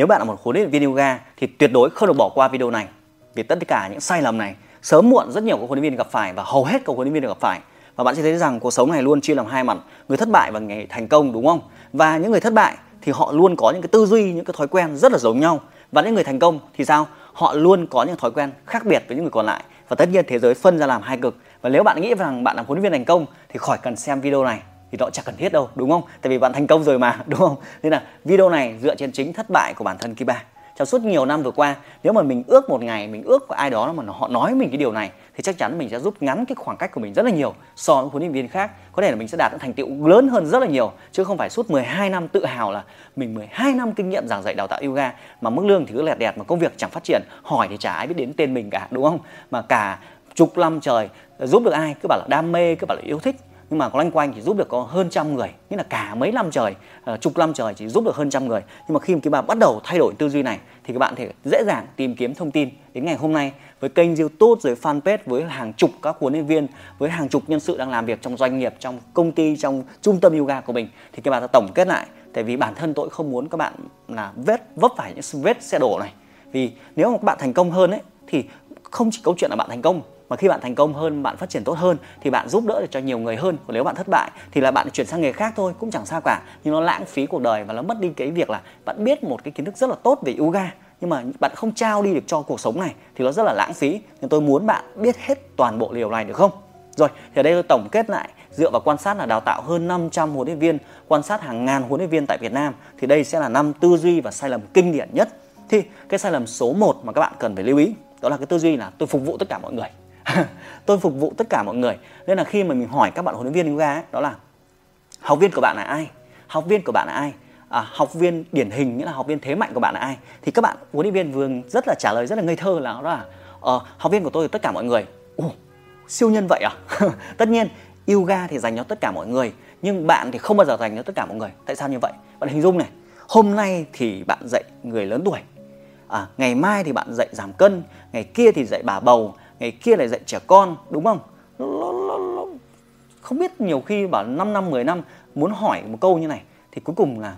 nếu bạn là một huấn luyện viên yoga thì tuyệt đối không được bỏ qua video này. Vì tất cả những sai lầm này, sớm muộn rất nhiều các huấn luyện viên gặp phải và hầu hết các huấn luyện viên gặp phải. Và bạn sẽ thấy rằng cuộc sống này luôn chia làm hai mặt, người thất bại và người thành công, đúng không? Và những người thất bại thì họ luôn có những cái tư duy, những cái thói quen rất là giống nhau. Và những người thành công thì sao? Họ luôn có những thói quen khác biệt với những người còn lại. Và tất nhiên thế giới phân ra làm hai cực. Và nếu bạn nghĩ rằng bạn là huấn luyện viên thành công thì khỏi cần xem video này thì nó chẳng cần thiết đâu, đúng không? Tại vì bạn thành công rồi mà, đúng không? Nên là video này dựa trên chính thất bại của bản thân Kiba. Trong suốt nhiều năm vừa qua, nếu mà mình ước một ngày, mình ước của ai đó mà họ nói mình cái điều này, thì chắc chắn mình sẽ rút ngắn cái khoảng cách của mình rất là nhiều so với huấn luyện viên khác. Có thể là mình sẽ đạt được thành tựu lớn hơn rất là nhiều, chứ không phải suốt 12 năm tự hào là mình 12 năm kinh nghiệm giảng dạy đào tạo yoga, mà mức lương thì cứ lẹt đẹt mà công việc chẳng phát triển. Hỏi thì chả ai biết đến tên mình cả, đúng không? Mà cả chục năm trời, giúp được ai cứ bảo là đam mê, cứ bảo là yêu thích nhưng mà có loanh quanh chỉ giúp được có hơn trăm người nghĩa là cả mấy năm trời uh, chục năm trời chỉ giúp được hơn trăm người. Nhưng mà khi mà các bạn bắt đầu thay đổi tư duy này thì các bạn thể dễ dàng tìm kiếm thông tin đến ngày hôm nay với kênh youtube rồi fanpage với hàng chục các huấn luyện viên với hàng chục nhân sự đang làm việc trong doanh nghiệp trong công ty trong trung tâm yoga của mình. Thì các bạn sẽ tổng kết lại tại vì bản thân tôi không muốn các bạn là vết vấp phải những vết xe đổ này. Vì nếu mà các bạn thành công hơn ấy thì không chỉ câu chuyện là bạn thành công mà khi bạn thành công hơn, bạn phát triển tốt hơn, thì bạn giúp đỡ được cho nhiều người hơn. Còn nếu bạn thất bại, thì là bạn chuyển sang nghề khác thôi, cũng chẳng sao cả. Nhưng nó lãng phí cuộc đời và nó mất đi cái việc là bạn biết một cái kiến thức rất là tốt về yoga. Nhưng mà bạn không trao đi được cho cuộc sống này, thì nó rất là lãng phí. Nên tôi muốn bạn biết hết toàn bộ điều này được không? Rồi, thì ở đây tôi tổng kết lại. Dựa vào quan sát là đào tạo hơn 500 huấn luyện viên, quan sát hàng ngàn huấn luyện viên tại Việt Nam, thì đây sẽ là năm tư duy và sai lầm kinh điển nhất. Thì cái sai lầm số 1 mà các bạn cần phải lưu ý, đó là cái tư duy là tôi phục vụ tất cả mọi người. tôi phục vụ tất cả mọi người. Nên là khi mà mình hỏi các bạn huấn luyện viên yoga ấy, đó là học viên của bạn là ai? Học viên của bạn là ai? À, học viên điển hình nghĩa là học viên thế mạnh của bạn là ai? Thì các bạn huấn luyện viên vừa rất là trả lời rất là ngây thơ là đó là à, học viên của tôi là tất cả mọi người. Ồ, siêu nhân vậy à? Tất nhiên yoga thì dành cho tất cả mọi người nhưng bạn thì không bao giờ dành cho tất cả mọi người. Tại sao như vậy? Bạn hình dung này hôm nay thì bạn dạy người lớn tuổi à, ngày mai thì bạn dạy giảm cân ngày kia thì dạy bà bầu ngày kia lại dạy trẻ con, đúng không? Nó nó nó không biết nhiều khi bảo 5 năm 10 năm muốn hỏi một câu như này thì cuối cùng là,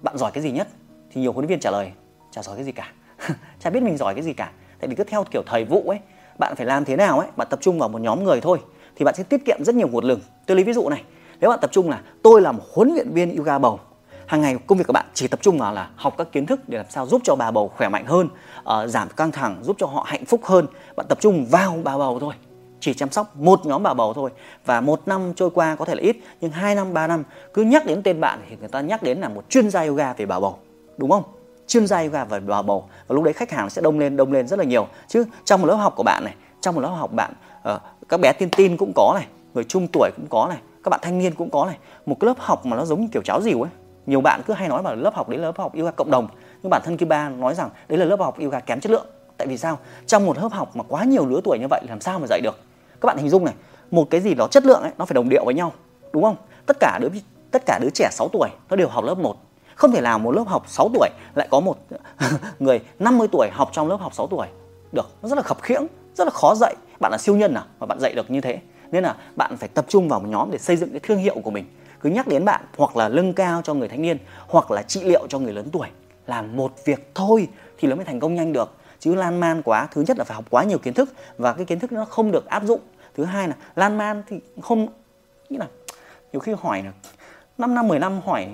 bạn giỏi cái gì nhất? Thì nhiều huấn luyện viên trả lời, chả giỏi cái gì cả. Chả biết mình giỏi cái gì cả. Tại vì cứ theo kiểu thời vụ ấy, bạn phải làm thế nào ấy, bạn tập trung vào một nhóm người thôi, thì bạn sẽ tiết kiệm rất nhiều nguồn lực. Tôi lấy ví dụ này, nếu bạn tập trung là tôi là một huấn luyện viên yoga bầu hàng ngày công việc của bạn chỉ tập trung vào là học các kiến thức để làm sao giúp cho bà bầu khỏe mạnh hơn uh, giảm căng thẳng giúp cho họ hạnh phúc hơn. Bạn tập trung vào bà bầu thôi chỉ chăm sóc một nhóm bà bầu thôi. Và một năm trôi qua có thể là ít nhưng hai năm ba năm cứ nhắc đến tên bạn thì người ta nhắc đến là một chuyên gia yoga về bà bầu đúng không? Chuyên gia yoga về bà bầu. Và lúc đấy khách hàng sẽ đông lên đông lên rất là nhiều. Chứ trong một lớp học của bạn này trong một lớp học bạn uh, các bé tiên tin cũng có này người trung tuổi cũng có này các bạn thanh niên cũng có này. Một cái lớp học mà nó giống như kiểu cháo dìu ấy nhiều bạn cứ hay nói vào lớp học đấy là lớp học yoga cộng đồng, nhưng bản thân Kiba nói rằng đấy là lớp học yoga kém chất lượng. Tại vì sao? Trong một lớp học mà quá nhiều lứa tuổi như vậy làm sao mà dạy được? Các bạn hình dung này, một cái gì đó chất lượng ấy, nó phải đồng điệu với nhau, đúng không? Tất cả đứa tất cả đứa trẻ 6 tuổi nó đều học lớp 1 không thể nào một lớp học 6 tuổi lại có một người 50 tuổi học trong lớp học 6 tuổi. Được, nó rất là khập khiễng, rất là khó dạy. Bạn là siêu nhân à mà bạn dạy được như thế. Nên là bạn phải tập trung vào một nhóm để xây dựng cái thương hiệu của mình cứ nhắc đến bạn hoặc là lưng cao cho người thanh niên hoặc là trị liệu cho người lớn tuổi làm một việc thôi thì nó mới thành công nhanh được. Chứ lan man quá thứ nhất là phải học quá nhiều kiến thức và cái kiến thức nó không được áp dụng. Thứ hai là lan man thì không như là nhiều khi hỏi là 5 năm 10 năm hỏi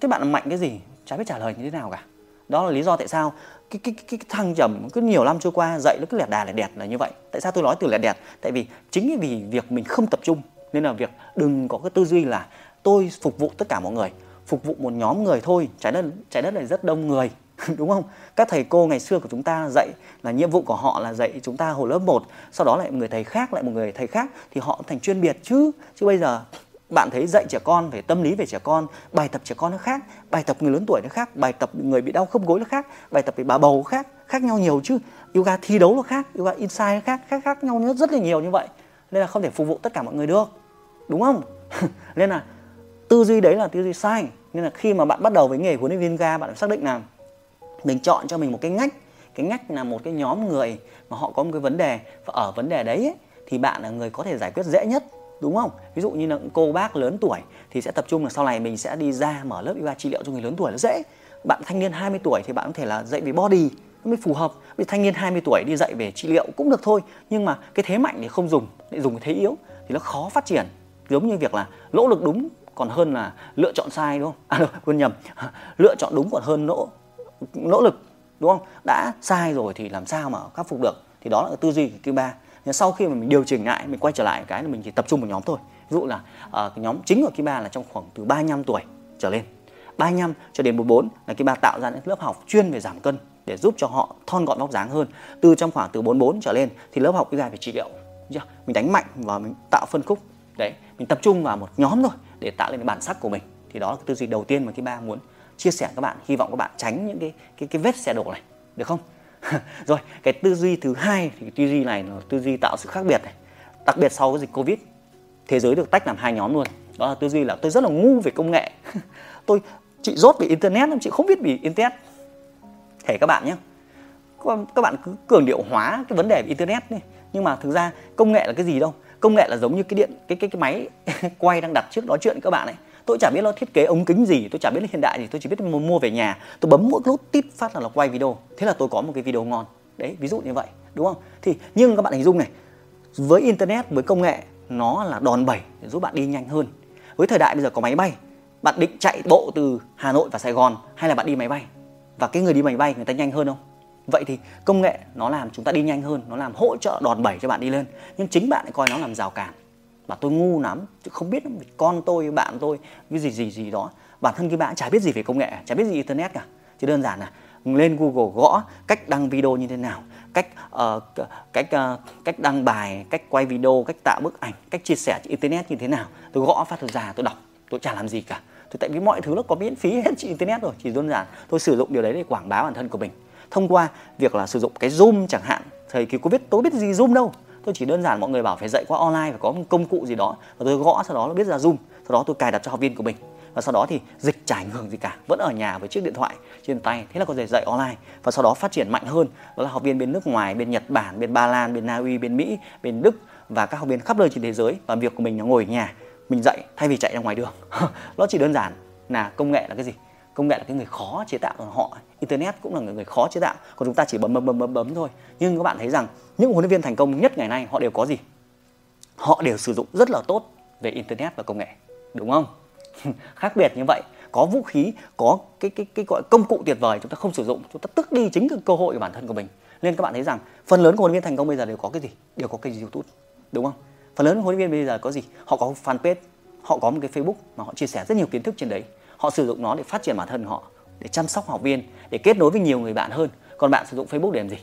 cái bạn mạnh cái gì chả biết trả lời như thế nào cả. Đó là lý do tại sao cái cái cái, cái thăng trầm cứ nhiều năm trôi qua dạy nó cứ lẹt đà lẹt đẹt là như vậy. Tại sao tôi nói từ lẹt đẹt? Tại vì chính vì việc mình không tập trung nên là việc đừng có cái tư duy là tôi phục vụ tất cả mọi người, phục vụ một nhóm người thôi, trái đất trái đất này rất đông người, đúng không? Các thầy cô ngày xưa của chúng ta dạy là nhiệm vụ của họ là dạy chúng ta hồi lớp 1 sau đó lại một người thầy khác, lại một người thầy khác, thì họ thành chuyên biệt chứ. Chứ bây giờ bạn thấy dạy trẻ con về tâm lý về trẻ con, bài tập trẻ con nó khác, bài tập người lớn tuổi nó khác, bài tập người bị đau khớp gối nó khác, bài tập về bà bầu khác khác nhau nhiều chứ. Yoga thi đấu nó khác, yoga inside nó khác khác khác nhau rất là nhiều như vậy. Nên là không thể phục vụ tất cả mọi người được, đúng không? Nên là tư duy đấy là tư duy sai. Nên là khi mà bạn bắt đầu với nghề huấn luyện viên ga bạn phải xác định là mình chọn cho mình một cái ngách. Cái ngách là một cái nhóm người mà họ có một cái vấn đề. Và ở vấn đề đấy ấy, thì bạn là người có thể giải quyết dễ nhất đúng không? Ví dụ như là cô bác lớn tuổi thì sẽ tập trung là sau này mình sẽ đi ra mở lớp yoga trị liệu cho người lớn tuổi nó dễ. Bạn thanh niên 20 tuổi thì bạn có thể là dạy về body nó mới phù hợp. Vì thanh niên 20 tuổi đi dạy về trị liệu cũng được thôi nhưng mà cái thế mạnh thì không dùng lại dùng cái thế yếu thì nó khó phát triển. Giống như việc là lỗ lực đúng còn hơn là lựa chọn sai đúng không? À quên nhầm. Lựa chọn đúng còn hơn nỗ nỗ lực đúng không? Đã sai rồi thì làm sao mà khắc phục được? Thì đó là tư duy thứ Ba nhưng sau khi mà mình điều chỉnh lại mình quay trở lại cái là mình chỉ tập trung một nhóm thôi. Ví dụ là uh, cái nhóm chính của Kiba là trong khoảng từ 35 tuổi trở lên. 35 cho đến 44 là Kiba tạo ra những lớp học chuyên về giảm cân để giúp cho họ thon gọn vóc dáng hơn. Từ trong khoảng từ 44 trở lên thì lớp học yoga về trị liệu. Mình đánh mạnh và mình tạo phân khúc. Đấy mình tập trung vào một nhóm thôi để tạo lên cái bản sắc của mình. Thì đó là cái tư duy đầu tiên mà cái Ba muốn chia sẻ các bạn. Hy vọng các bạn tránh những cái cái cái vết xe đổ này. Được không? Rồi, cái tư duy thứ hai thì tư duy này là tư duy tạo sự khác biệt này. Đặc biệt sau cái dịch covid, thế giới được tách làm hai nhóm luôn. Đó là tư duy là tôi rất là ngu về công nghệ. Tôi, chị rốt về internet chị không biết về internet. Thể các bạn nhé các bạn cứ cường điệu hóa cái vấn đề về internet đi. Nhưng mà thực ra công nghệ là cái gì đâu? Công nghệ là giống như cái điện, cái cái cái máy quay đang đặt trước nói chuyện các bạn ấy tôi chả biết nó thiết kế ống kính gì, tôi chả biết nó hiện đại gì, tôi chỉ biết mua về nhà. Tôi bấm mỗi nút tít phát là nó quay video. Thế là tôi có một cái video ngon. Đấy, ví dụ như vậy, đúng không? Thì, nhưng các bạn hình dung này, với internet, với công nghệ, nó là đòn bẩy để giúp bạn đi nhanh hơn. Với thời đại bây giờ có máy bay, bạn định chạy bộ từ Hà Nội và Sài Gòn hay là bạn đi máy bay? Và cái người đi máy bay người ta nhanh hơn không? Vậy thì công nghệ nó làm chúng ta đi nhanh hơn nó làm hỗ trợ đòn bẩy cho bạn đi lên. Nhưng chính bạn lại coi nó làm rào cản. Và tôi ngu lắm chứ không biết con tôi bạn tôi cái gì gì gì đó. Bản thân cái bạn chả biết gì về công nghệ chả biết gì internet cả. Chỉ đơn giản là lên Google gõ cách đăng video như thế nào cách uh, cách uh, cách đăng bài cách quay video cách tạo bức ảnh cách chia sẻ trên internet như thế nào. Tôi gõ phát ra tôi đọc tôi chả làm gì cả. Tôi tại vì mọi thứ nó có miễn phí hết trên internet rồi chỉ đơn giản tôi sử dụng điều đấy để quảng bá bản thân của mình thông qua việc là sử dụng cái zoom chẳng hạn. Thời kỳ covid, tôi biết gì zoom đâu. Tôi chỉ đơn giản mọi người bảo phải dạy qua online phải có một công cụ gì đó và tôi gõ sau đó nó biết ra zoom. Sau đó tôi cài đặt cho học viên của mình. Và sau đó thì dịch chả ảnh hưởng gì cả, vẫn ở nhà với chiếc điện thoại trên tay. Thế là có thể dạy online và sau đó phát triển mạnh hơn. Đó là học viên bên nước ngoài, bên nhật bản, bên ba lan, bên na uy, bên mỹ, bên đức và các học viên khắp nơi trên thế giới. Và việc của mình là ngồi ở nhà, mình dạy thay vì chạy ra ngoài đường. Nó chỉ đơn giản là công nghệ là cái gì? Công nghệ là cái người khó chế tạo họ internet cũng là người, người khó chế tạo. Còn chúng ta chỉ bấm bấm bấm bấm bấm thôi. Nhưng các bạn thấy rằng những huấn luyện viên thành công nhất ngày nay họ đều có gì? Họ đều sử dụng rất là tốt về internet và công nghệ đúng không? Khác biệt như vậy có vũ khí có cái cái cái gọi công cụ tuyệt vời chúng ta không sử dụng chúng ta tước đi chính cái cơ hội của bản thân của mình. Nên các bạn thấy rằng phần lớn của huấn luyện viên thành công bây giờ đều có cái gì? Đều có kênh youtube đúng không? Phần lớn huấn luyện viên bây giờ có gì? Họ có fanpage họ có một cái facebook mà họ chia sẻ rất nhiều kiến thức trên đấy. Họ sử dụng nó để phát triển bản thân họ để chăm sóc học viên, để kết nối với nhiều người bạn hơn. Còn bạn sử dụng facebook để làm gì?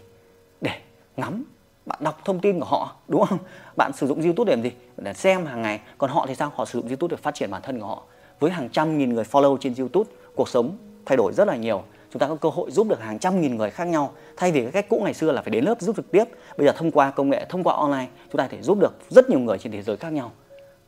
Để ngắm, bạn đọc thông tin của họ, đúng không? Bạn sử dụng youtube để làm gì? Để xem hàng ngày. Còn họ thì sao? Họ sử dụng youtube để phát triển bản thân của họ. Với hàng trăm nghìn người follow trên youtube, cuộc sống thay đổi rất là nhiều. Chúng ta có cơ hội giúp được hàng trăm nghìn người khác nhau. Thay vì cái cách cũ ngày xưa là phải đến lớp giúp trực tiếp, bây giờ thông qua công nghệ, thông qua online, chúng ta có thể giúp được rất nhiều người trên thế giới khác nhau.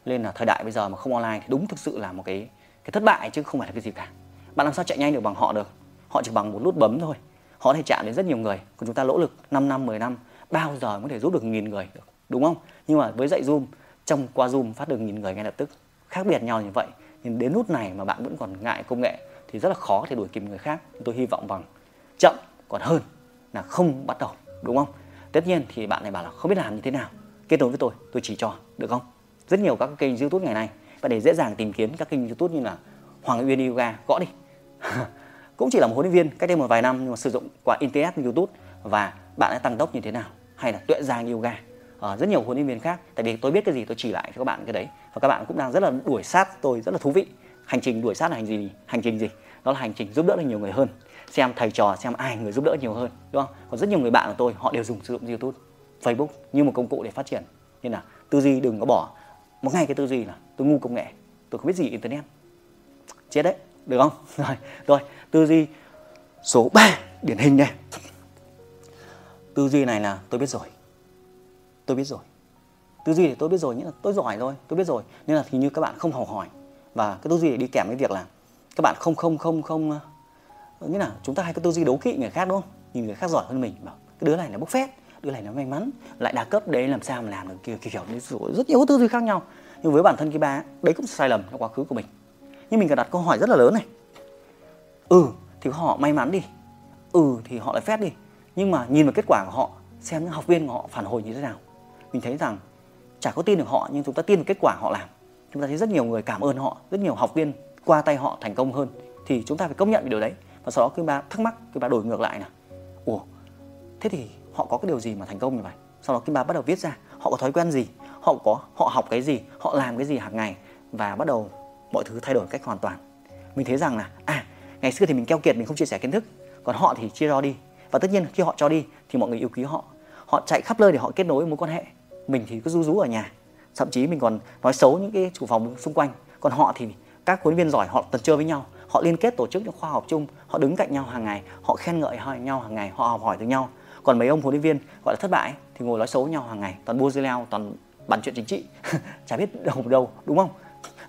Nên là thời đại bây giờ mà không online thì đúng thực sự là một cái cái thất bại chứ không phải là cái gì cả bạn làm sao chạy nhanh được bằng họ được? Họ chỉ bằng một nút bấm thôi. Họ có thể chạm đến rất nhiều người. Còn chúng ta lỗ lực 5 năm 10 năm, bao giờ có thể giúp được nghìn người được, đúng không? Nhưng mà với dạy zoom, trong qua zoom phát được nghìn người ngay lập tức. Khác biệt nhau như vậy, nhưng đến nút này mà bạn vẫn còn ngại công nghệ thì rất là khó có thể đuổi kịp người khác. Tôi hy vọng bằng chậm còn hơn là không bắt đầu, đúng không? Tất nhiên thì bạn này bảo là không biết làm như thế nào. Kết nối với tôi tôi chỉ cho, được không? Rất nhiều các kênh youtube ngày nay và để dễ dàng tìm kiếm các kênh youtube như là hoàng uyên yoga, gõ đi. cũng chỉ là một huấn luyện viên, cách đây một vài năm, nhưng mà sử dụng qua internet, youtube, và bạn đã tăng tốc như thế nào? Hay là tuệ giang yoga? Ở rất nhiều huấn luyện viên khác, tại vì tôi biết cái gì, tôi chỉ lại cho các bạn cái đấy. Và các bạn cũng đang rất là đuổi sát tôi, rất là thú vị. Hành trình đuổi sát là hành gì hành trình gì? Đó là hành trình giúp đỡ được nhiều người hơn. Xem thầy trò, xem ai người giúp đỡ nhiều hơn, đúng không? Còn rất nhiều người bạn của tôi, họ đều dùng, sử dụng youtube, facebook như một công cụ để phát triển. Nên là, tư duy đừng có bỏ. Một ngày cái tư duy là, tôi ngu công nghệ, tôi không biết gì internet. Chết đấy được không rồi rồi tư duy số 3 điển hình này tư duy này là tôi biết rồi tôi biết rồi tư duy thì tôi biết rồi nghĩa là tôi giỏi rồi tôi biết rồi nên là thì như các bạn không học hỏi và cái tư duy để đi kèm với việc là các bạn không không không không nghĩa là chúng ta hay có tư duy đấu kỵ người khác đúng không nhìn người khác giỏi hơn mình bảo cái đứa này là bốc phét đứa này nó may mắn lại đa cấp đấy làm sao mà làm được kiểu kiểu kiểu rất nhiều tư duy khác nhau nhưng với bản thân cái ba đấy cũng sai lầm trong quá khứ của mình nhưng mình cần đặt câu hỏi rất là lớn này. Ừ thì họ may mắn đi ừ thì họ lại phép đi. Nhưng mà nhìn vào kết quả của họ, xem những học viên của họ phản hồi như thế nào. Mình thấy rằng chả có tin được họ, nhưng chúng ta tin vào kết quả họ làm. Chúng ta thấy rất nhiều người cảm ơn họ, rất nhiều học viên qua tay họ thành công hơn. Thì chúng ta phải công nhận cái điều đấy. Và sau đó cứ bà thắc mắc, cứ bà đổi ngược lại là ủa, thế thì họ có cái điều gì mà thành công như vậy? Sau đó kim bà bắt đầu viết ra, họ có thói quen gì? Họ có, họ học cái gì? Họ làm cái gì hàng ngày? Và bắt đầu mọi thứ thay đổi cách hoàn toàn. Mình thấy rằng là à ngày xưa thì mình keo kiệt, mình không chia sẻ kiến thức. Còn họ thì chia ro đi. Và tất nhiên khi họ cho đi thì mọi người yêu quý họ. Họ chạy khắp nơi để họ kết nối mối quan hệ. Mình thì cứ rú rú ở nhà. Thậm chí mình còn nói xấu những cái chủ phòng xung quanh. Còn họ thì các huấn viên giỏi họ tần chơi với nhau. Họ liên kết tổ chức những khoa học chung. Họ đứng cạnh nhau hàng ngày. Họ khen ngợi nhau hàng ngày. Họ học hỏi từ nhau. Còn mấy ông huấn luyện viên gọi là thất bại thì ngồi nói xấu nhau hàng ngày. Toàn bua dưa leo, toàn bàn chuyện chính trị. Chả biết đâu đâu, đúng không?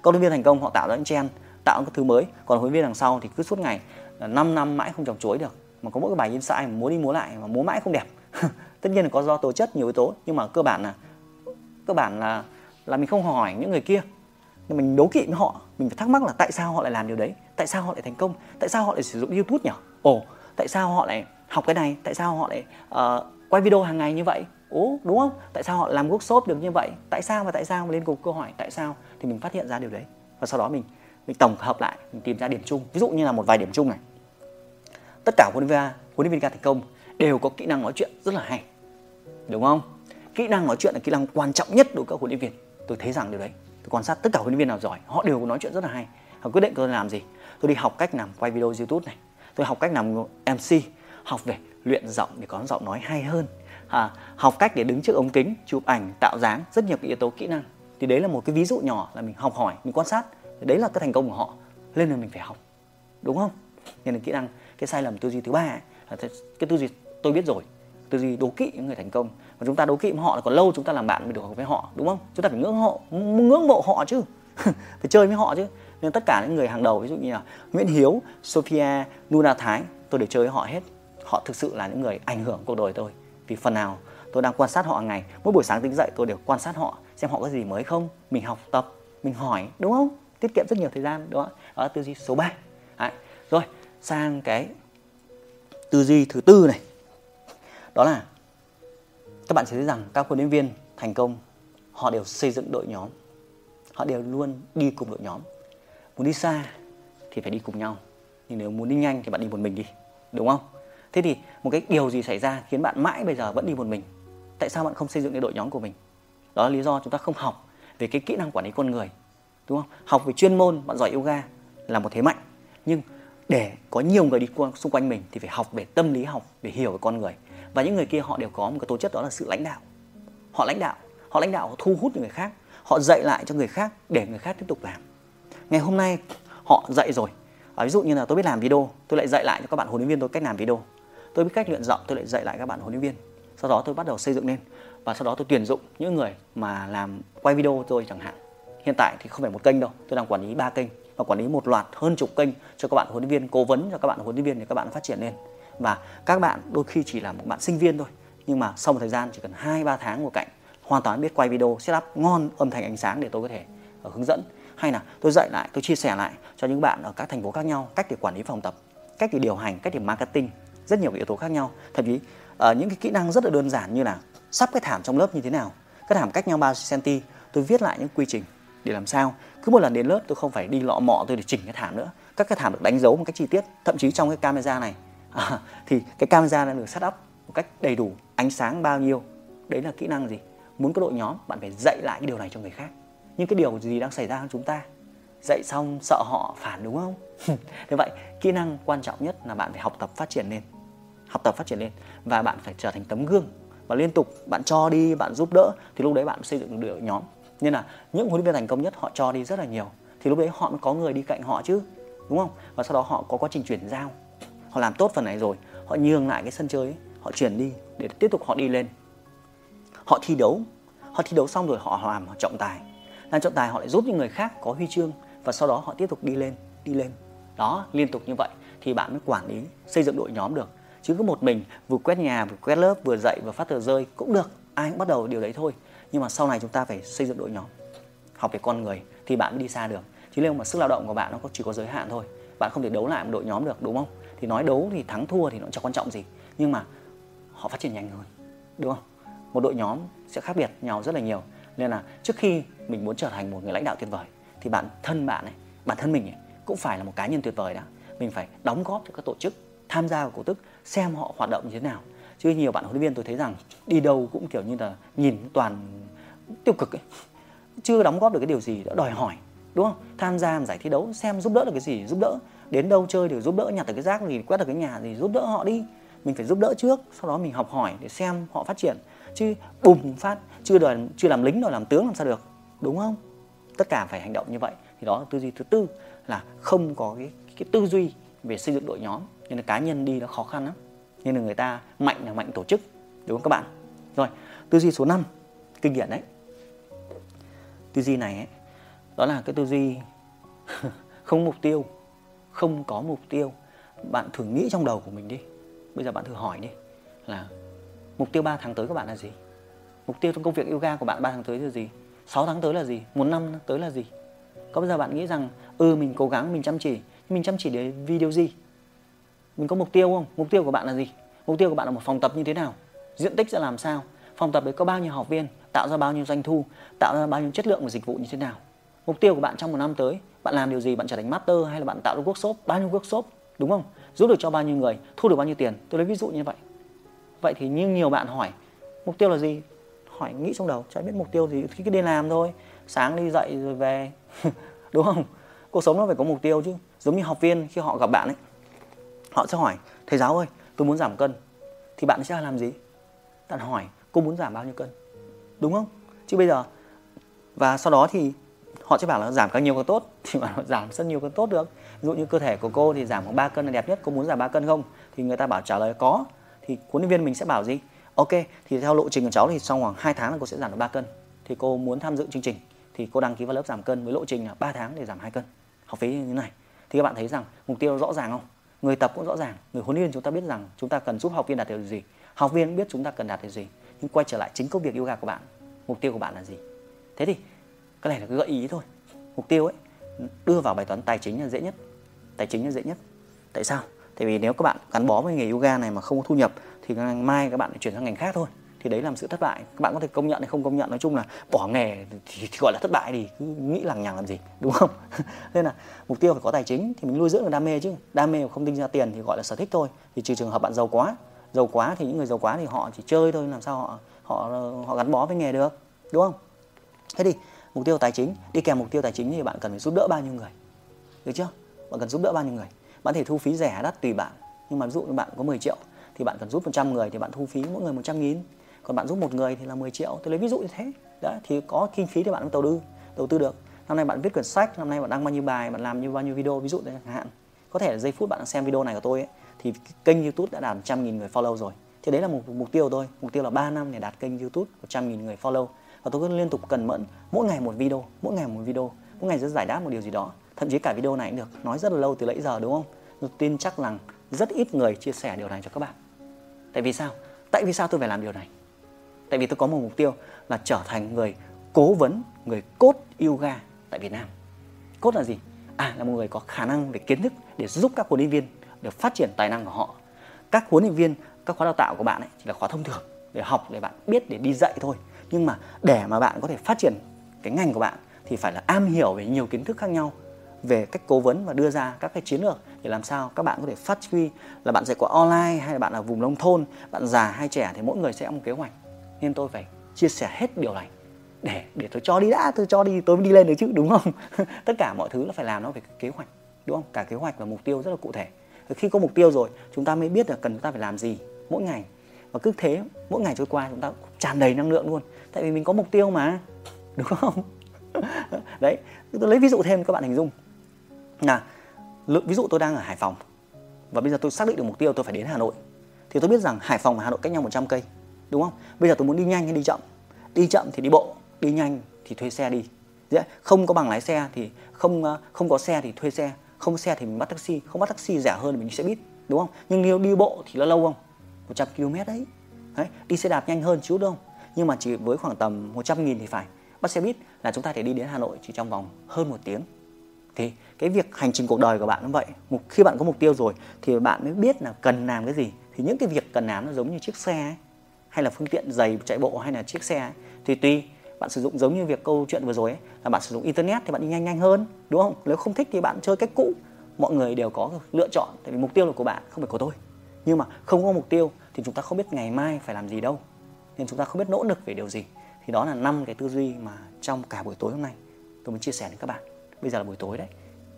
Các huấn luyện viên thành công họ tạo ra những trend tạo những thứ mới. Còn huấn luyện viên đằng sau thì cứ suốt ngày à, 5 năm mãi không trồng chuối được. Mà có mỗi cái bài insight mà múa đi múa lại mà múa mãi không đẹp. Tất nhiên là có do tố chất nhiều yếu tố. Nhưng mà cơ bản là cơ bản là là mình không hỏi những người kia. Mình đố kỵ với họ mình phải thắc mắc là tại sao họ lại làm điều đấy? Tại sao họ lại thành công? Tại sao họ lại sử dụng youtube nhỉ? Ồ tại sao họ lại học cái này? Tại sao họ lại uh, quay video hàng ngày như vậy? Ố đúng không? Tại sao họ làm workshop được như vậy? Tại sao và tại sao mà lên cục câu hỏi? Tại sao? Thì mình phát hiện ra điều đấy. Và sau đó mình mình tổng hợp lại, mình tìm ra điểm chung. Ví dụ như là một vài điểm chung này. Tất cả huấn luyện viên huấn luyện viên ca thành công đều có kỹ năng nói chuyện rất là hay. Đúng không? Kỹ năng nói chuyện là kỹ năng quan trọng nhất đối với các huấn luyện viên. Tôi thấy rằng điều đấy. Tôi quan sát tất cả huấn luyện viên nào giỏi, họ đều có nói chuyện rất là hay. Họ quyết định tôi làm gì? Tôi đi học cách làm quay video youtube này. Tôi học cách làm mc, học về luyện giọng để có giọng nói hay hơn à, học cách để đứng trước ống kính chụp ảnh tạo dáng rất nhiều cái yếu tố kỹ năng. Thì đấy là một cái ví dụ nhỏ là mình học hỏi mình quan sát. Đấy là cái thành công của họ. Nên là mình phải học. Đúng không? Nên là kỹ năng cái sai lầm tư duy thứ ba là cái tư duy tôi biết rồi. Tư duy đố kỵ những người thành công. Và chúng ta đố kỵ họ là còn lâu chúng ta làm bạn mới được với họ đúng không? Chúng ta phải ngưỡng họ ngưỡng mộ họ chứ. Phải chơi với họ chứ. Nên tất cả những người hàng đầu ví dụ như là Nguyễn Hiếu, Sophia, Nuna Thái tôi để chơi với họ hết. Họ thực sự là những người ảnh hưởng cuộc đời tôi vì phần nào tôi đang quan sát họ hàng ngày. Mỗi buổi sáng tỉnh dậy tôi đều quan sát họ, xem họ có gì mới không, mình học tập, mình hỏi, đúng không? Tiết kiệm rất nhiều thời gian đó đó là tư duy số 3 Đấy. rồi, sang cái tư duy thứ tư này. Đó là các bạn sẽ thấy rằng các huấn luyện viên thành công, họ đều xây dựng đội nhóm. Họ đều luôn đi cùng đội nhóm. Muốn đi xa thì phải đi cùng nhau. Nhưng nếu muốn đi nhanh thì bạn đi một mình đi, đúng không? Thế thì một cái điều gì xảy ra khiến bạn mãi bây giờ vẫn đi một mình? Tại sao bạn không xây dựng cái đội nhóm của mình? Đó là lý do chúng ta không học về cái kỹ năng quản lý con người đúng không? Học về chuyên môn bạn giỏi yoga là một thế mạnh. Nhưng để có nhiều người đi qua xung quanh mình thì phải học về tâm lý học để hiểu về con người. Và những người kia họ đều có một cái tố chất đó là sự lãnh đạo. Họ lãnh đạo họ lãnh đạo họ thu hút người khác họ dạy lại cho người khác để người khác tiếp tục làm. Ngày hôm nay họ dạy rồi. À, ví dụ như là tôi biết làm video tôi lại dạy lại cho các bạn huấn luyện viên tôi cách làm video tôi biết cách luyện giọng, tôi lại dạy lại các bạn huấn luyện viên. Sau đó tôi bắt đầu xây dựng lên và sau đó tôi tuyển dụng những người mà làm quay video tôi chẳng hạn. Hiện tại thì không phải một kênh đâu, tôi đang quản lý ba kênh và quản lý một loạt hơn chục kênh cho các bạn huấn luyện viên, cố vấn cho các bạn huấn luyện viên để các bạn phát triển lên. Và các bạn đôi khi chỉ là một bạn sinh viên thôi, nhưng mà sau một thời gian chỉ cần hai, ba tháng một cạnh, hoàn toàn biết quay video setup ngon âm thanh ánh sáng để tôi có thể ờ, hướng dẫn. Hay là tôi dạy lại, tôi chia sẻ lại cho những bạn ở các thành phố khác nhau cách để quản lý phòng tập, cách để điều hành, cách để marketing rất nhiều yếu tố khác nhau. Thậm chí uh, những cái kỹ năng rất là đơn giản như là sắp cái thảm trong lớp như thế nào cái thảm cách nhau 3 cm tôi viết lại những quy trình để làm sao. Cứ một lần đến lớp tôi không phải đi lọ mọ tôi để chỉnh cái thảm nữa. Các cái thảm được đánh dấu một cách chi tiết thậm chí trong cái camera này. À, thì cái camera đã được set up một cách đầy đủ ánh sáng bao nhiêu. Đấy là kỹ năng gì? Muốn có đội nhóm bạn phải dạy lại cái điều này cho người khác. Nhưng cái điều gì đang xảy ra với chúng ta? Dạy xong sợ họ phản đúng không? Thế vậy kỹ năng quan trọng nhất là bạn phải học tập phát triển lên học tập phát triển lên và bạn phải trở thành tấm gương và liên tục bạn cho đi bạn giúp đỡ thì lúc đấy bạn xây dựng được đội nhóm. Nên là những huấn luyện viên thành công nhất họ cho đi rất là nhiều. Thì lúc đấy họ mới có người đi cạnh họ chứ đúng không? Và sau đó họ có quá trình chuyển giao. Họ làm tốt phần này rồi họ nhường lại cái sân chơi ấy, họ chuyển đi để tiếp tục họ đi lên. Họ thi đấu họ thi đấu xong rồi họ làm họ trọng tài. Làm trọng tài họ lại giúp những người khác có huy chương và sau đó họ tiếp tục đi lên đi lên. Đó liên tục như vậy thì bạn mới quản lý xây dựng đội nhóm được chứ cứ một mình vừa quét nhà vừa quét lớp vừa dạy vừa phát tờ rơi cũng được. Ai cũng bắt đầu điều đấy thôi. Nhưng mà sau này chúng ta phải xây dựng đội nhóm học về con người thì bạn mới đi xa được. Chứ nếu mà sức lao động của bạn nó chỉ có giới hạn thôi bạn không thể đấu lại một đội nhóm được đúng không? Thì nói đấu thì thắng thua thì nó chẳng quan trọng gì. Nhưng mà họ phát triển nhanh hơn đúng không? Một đội nhóm sẽ khác biệt nhau rất là nhiều. Nên là trước khi mình muốn trở thành một người lãnh đạo tuyệt vời thì bản thân bạn này bản thân mình ấy, cũng phải là một cá nhân tuyệt vời đã. Mình phải đóng góp cho các tổ chức tham gia vào cổ tức xem họ hoạt động như thế nào. Chứ nhiều bạn huấn luyện viên tôi thấy rằng đi đâu cũng kiểu như là nhìn toàn tiêu cực ấy. Chưa đóng góp được cái điều gì đã đòi hỏi đúng không? Tham gia giải thi đấu xem giúp đỡ được cái gì giúp đỡ. Đến đâu chơi để giúp đỡ nhặt được cái rác gì quét được cái nhà gì giúp đỡ họ đi. Mình phải giúp đỡ trước sau đó mình học hỏi để xem họ phát triển. Chứ bùng phát chưa đòi chưa làm lính rồi làm tướng làm sao được đúng không? Tất cả phải hành động như vậy. Thì đó là tư duy thứ tư là không có cái, cái tư duy về xây dựng đội nhóm nên là cá nhân đi nó khó khăn lắm. Nên là người ta mạnh là mạnh tổ chức. Đúng không các bạn? Rồi tư duy số 5 kinh điển đấy. Tư duy này ấy, đó là cái tư duy không mục tiêu không có mục tiêu. Bạn thử nghĩ trong đầu của mình đi. Bây giờ bạn thử hỏi đi là mục tiêu 3 tháng tới các bạn là gì? Mục tiêu trong công việc yoga của bạn 3 tháng tới là gì? 6 tháng tới là gì? Một năm tới là gì? Có bây giờ bạn nghĩ rằng ừ mình cố gắng mình chăm chỉ nhưng mình chăm chỉ để vì điều gì? Mình có mục tiêu không? Mục tiêu của bạn là gì? Mục tiêu của bạn là một phòng tập như thế nào? Diện tích sẽ làm sao? Phòng tập đấy có bao nhiêu học viên? Tạo ra bao nhiêu doanh thu? Tạo ra bao nhiêu chất lượng của dịch vụ như thế nào? Mục tiêu của bạn trong một năm tới, bạn làm điều gì? Bạn trở thành master hay là bạn tạo được workshop? Bao nhiêu workshop? Đúng không? Giúp được cho bao nhiêu người? Thu được bao nhiêu tiền? Tôi lấy ví dụ như vậy. Vậy thì như nhiều bạn hỏi, mục tiêu là gì? Hỏi nghĩ trong đầu, chả biết mục tiêu gì thì cứ đi làm thôi. Sáng đi dậy rồi về. Đúng không? Cuộc sống nó phải có mục tiêu chứ. Giống như học viên khi họ gặp bạn ấy họ sẽ hỏi, thầy giáo ơi, tôi muốn giảm cân, thì bạn sẽ làm gì? Bạn hỏi, cô muốn giảm bao nhiêu cân? Đúng không? Chứ bây giờ, và sau đó thì họ sẽ bảo là giảm càng nhiều càng tốt. Thì bạn giảm rất nhiều càng tốt được. Ví dụ như cơ thể của cô thì giảm khoảng 3 cân là đẹp nhất, cô muốn giảm 3 cân không? Thì người ta bảo trả lời, có. Thì huấn luyện viên mình sẽ bảo gì? Ok, thì theo lộ trình của cháu thì trong khoảng 2 tháng là cô sẽ giảm được 3 cân. Thì cô muốn tham dự chương trình, thì cô đăng ký vào lớp giảm cân với lộ trình là 3 tháng để giảm 2 cân. Học phí như thế này. Thì các bạn thấy rằng mục tiêu rõ ràng không? Người tập cũng rõ ràng, người huấn luyện chúng ta biết rằng chúng ta cần giúp học viên đạt được gì. Học viên biết chúng ta cần đạt được gì, nhưng quay trở lại chính công việc yoga của bạn, mục tiêu của bạn là gì? Thế thì cái này là cái gợi ý thôi. Mục tiêu ấy, đưa vào bài toán tài chính là dễ nhất. Tài chính là dễ nhất. Tại sao? Tại vì nếu các bạn gắn bó với nghề yoga này mà không có thu nhập, thì ngày mai các bạn chuyển sang ngành khác thôi thì đấy là một sự thất bại. Các bạn có thể công nhận hay không công nhận nói chung là bỏ nghề thì, thì gọi là thất bại thì cứ nghĩ lằng nhằng làm gì đúng không? Nên là mục tiêu phải có tài chính thì mình nuôi dưỡng được đam mê chứ. Đam mê mà không tinh ra tiền thì gọi là sở thích thôi. Thì trừ trường hợp bạn giàu quá giàu quá thì những người giàu quá thì họ chỉ chơi thôi làm sao họ họ họ gắn bó với nghề được đúng không? Thế thì mục tiêu tài chính đi kèm mục tiêu tài chính thì bạn cần phải giúp đỡ bao nhiêu người? Được chưa? Bạn cần giúp đỡ bao nhiêu người? Bạn thể thu phí rẻ đắt tùy bạn nhưng mà ví dụ như bạn có 10 triệu thì bạn cần giúp 100 người thì bạn thu phí mỗi người 100 nghìn còn bạn giúp một người thì là 10 triệu. Tôi lấy ví dụ như thế. Đó thì có kinh phí thì bạn mới đầu tư đầu tư được. Năm nay bạn viết quyển sách năm nay bạn đăng bao nhiêu bài bạn làm như bao nhiêu video ví dụ chẳng hạn. Có thể là giây phút bạn xem video này của tôi ấy, thì kênh youtube đã đạt trăm nghìn người follow rồi. Thì đấy là một mục tiêu thôi mục tiêu là 3 năm để đạt kênh youtube 100 nghìn người follow. Và tôi cứ liên tục cần mẫn. Mỗi ngày một video mỗi ngày một video. Mỗi ngày sẽ giải đáp một điều gì đó. Thậm chí cả video này cũng được nói rất là lâu từ nãy giờ đúng không? Tôi tin chắc rằng rất ít người chia sẻ điều này cho các bạn. Tại vì sao? Tại vì sao tôi phải làm điều này? Tại vì tôi có một mục tiêu là trở thành người cố vấn, người cốt yoga tại Việt Nam. Cốt là gì? À là một người có khả năng về kiến thức để giúp các huấn luyện viên để phát triển tài năng của họ. Các huấn luyện viên, các khóa đào tạo của bạn ấy chỉ là khóa thông thường để học, để bạn biết để đi dạy thôi. Nhưng mà để mà bạn có thể phát triển cái ngành của bạn thì phải là am hiểu về nhiều kiến thức khác nhau, về cách cố vấn và đưa ra các cái chiến lược để làm sao các bạn có thể phát huy là bạn dạy qua online hay là bạn ở vùng nông thôn, bạn già hay trẻ thì mỗi người sẽ có một kế hoạch nên tôi phải chia sẻ hết điều này để để tôi cho đi đã, tôi cho đi, tôi mới đi lên được chứ, đúng không? Tất cả mọi thứ là phải làm nó phải kế hoạch, đúng không? Cả kế hoạch và mục tiêu rất là cụ thể. Khi có mục tiêu rồi, chúng ta mới biết là cần chúng ta phải làm gì mỗi ngày. Và cứ thế, mỗi ngày trôi qua chúng ta tràn đầy năng lượng luôn. Tại vì mình có mục tiêu mà, đúng không? Đấy tôi lấy ví dụ thêm các bạn hình dung. Là ví dụ tôi đang ở Hải Phòng và bây giờ tôi xác định được mục tiêu tôi phải đến Hà Nội. Thì tôi biết rằng Hải Phòng và Hà Nội cách nhau 100 cây đúng không? Bây giờ tôi muốn đi nhanh hay đi chậm? Đi chậm thì đi bộ đi nhanh thì thuê xe đi. Không có bằng lái xe thì không ờ, không có xe thì thuê xe. Không có xe thì mình bắt taxi. Không bắt taxi rẻ hơn thì mình sẽ biết đúng không? Nhưng nếu đi bộ thì nó lâu không? 100 km đấy. đấy đi xe đạp nhanh hơn chút đâu. Nhưng mà chỉ với khoảng tầm 100 nghìn thì phải. Bắt xe buýt là chúng ta thể đi đến Hà Nội chỉ trong vòng hơn một tiếng. Thì cái việc hành trình cuộc đời của bạn cũng vậy. Một khi bạn có mục tiêu rồi thì bạn mới biết là cần làm cái gì. Thì những cái việc cần làm nó giống như chiếc xe ấy, hay là phương tiện giày chạy bộ hay là chiếc xe ấy, thì tùy. Bạn sử dụng giống như việc câu chuyện vừa rồi ấy, là bạn sử dụng internet thì bạn đi nhanh nhanh hơn đúng không? Nếu không thích thì bạn chơi cách cũ. Mọi người đều có lựa chọn tại vì mục tiêu là của bạn không phải của tôi. Nhưng mà không có mục tiêu thì chúng ta không biết ngày mai phải làm gì đâu. Nên chúng ta không biết nỗ lực về điều gì. Thì đó là năm cái tư duy mà trong cả buổi tối hôm nay tôi muốn chia sẻ với các bạn. Bây giờ là buổi tối đấy.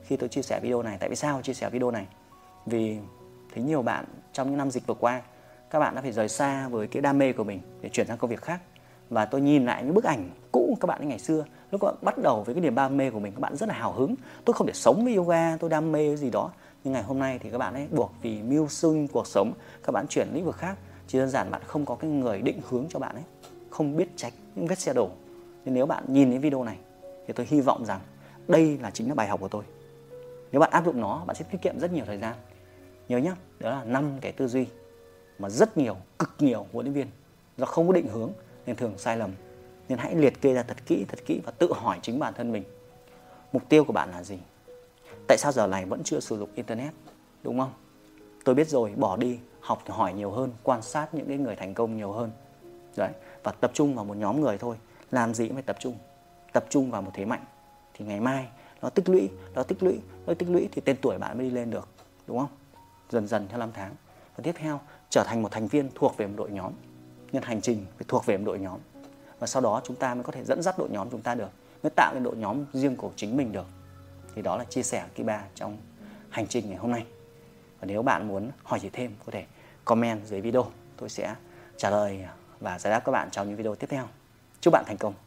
Khi tôi chia sẻ video này tại vì sao chia sẻ video này? Vì thấy nhiều bạn trong những năm dịch vừa qua các bạn đã phải rời xa với cái đam mê của mình để chuyển sang công việc khác. Và tôi nhìn lại những bức ảnh cũ của các bạn ngày xưa, lúc các bạn bắt đầu với cái niềm đam mê của mình, các bạn rất là hào hứng. Tôi không thể sống với yoga, tôi đam mê gì đó. Nhưng ngày hôm nay thì các bạn ấy buộc vì mưu sinh cuộc sống, các bạn chuyển lĩnh vực khác. Chỉ đơn giản bạn không có cái người định hướng cho bạn ấy, không biết tránh những vết xe đổ. Nên nếu bạn nhìn đến video này thì tôi hy vọng rằng đây là chính là bài học của tôi. Nếu bạn áp dụng nó, bạn sẽ tiết kiệm rất nhiều thời gian. Nhớ nhé đó là năm cái tư duy mà rất nhiều, cực nhiều huấn luyện viên do không có định hướng nên thường sai lầm. Nên hãy liệt kê ra thật kỹ thật kỹ và tự hỏi chính bản thân mình, mục tiêu của bạn là gì? Tại sao giờ này vẫn chưa sử dụng internet? Đúng không? Tôi biết rồi, bỏ đi, học hỏi nhiều hơn, quan sát những cái người thành công nhiều hơn. Đấy, và tập trung vào một nhóm người thôi. Làm gì cũng phải tập trung. Tập trung vào một thế mạnh. Thì ngày mai, nó tích lũy, nó tích lũy, nó tích lũy thì tên tuổi bạn mới đi lên được. Đúng không? Dần dần theo năm tháng. Và tiếp theo trở thành một thành viên thuộc về một đội nhóm, nhân hành trình phải thuộc về một đội nhóm. Và sau đó chúng ta mới có thể dẫn dắt đội nhóm chúng ta được, mới tạo nên đội nhóm riêng của chính mình được. Thì đó là chia sẻ kỳ ba trong hành trình ngày hôm nay. Và nếu bạn muốn hỏi gì thêm, có thể comment dưới video. Tôi sẽ trả lời và giải đáp các bạn trong những video tiếp theo. Chúc bạn thành công.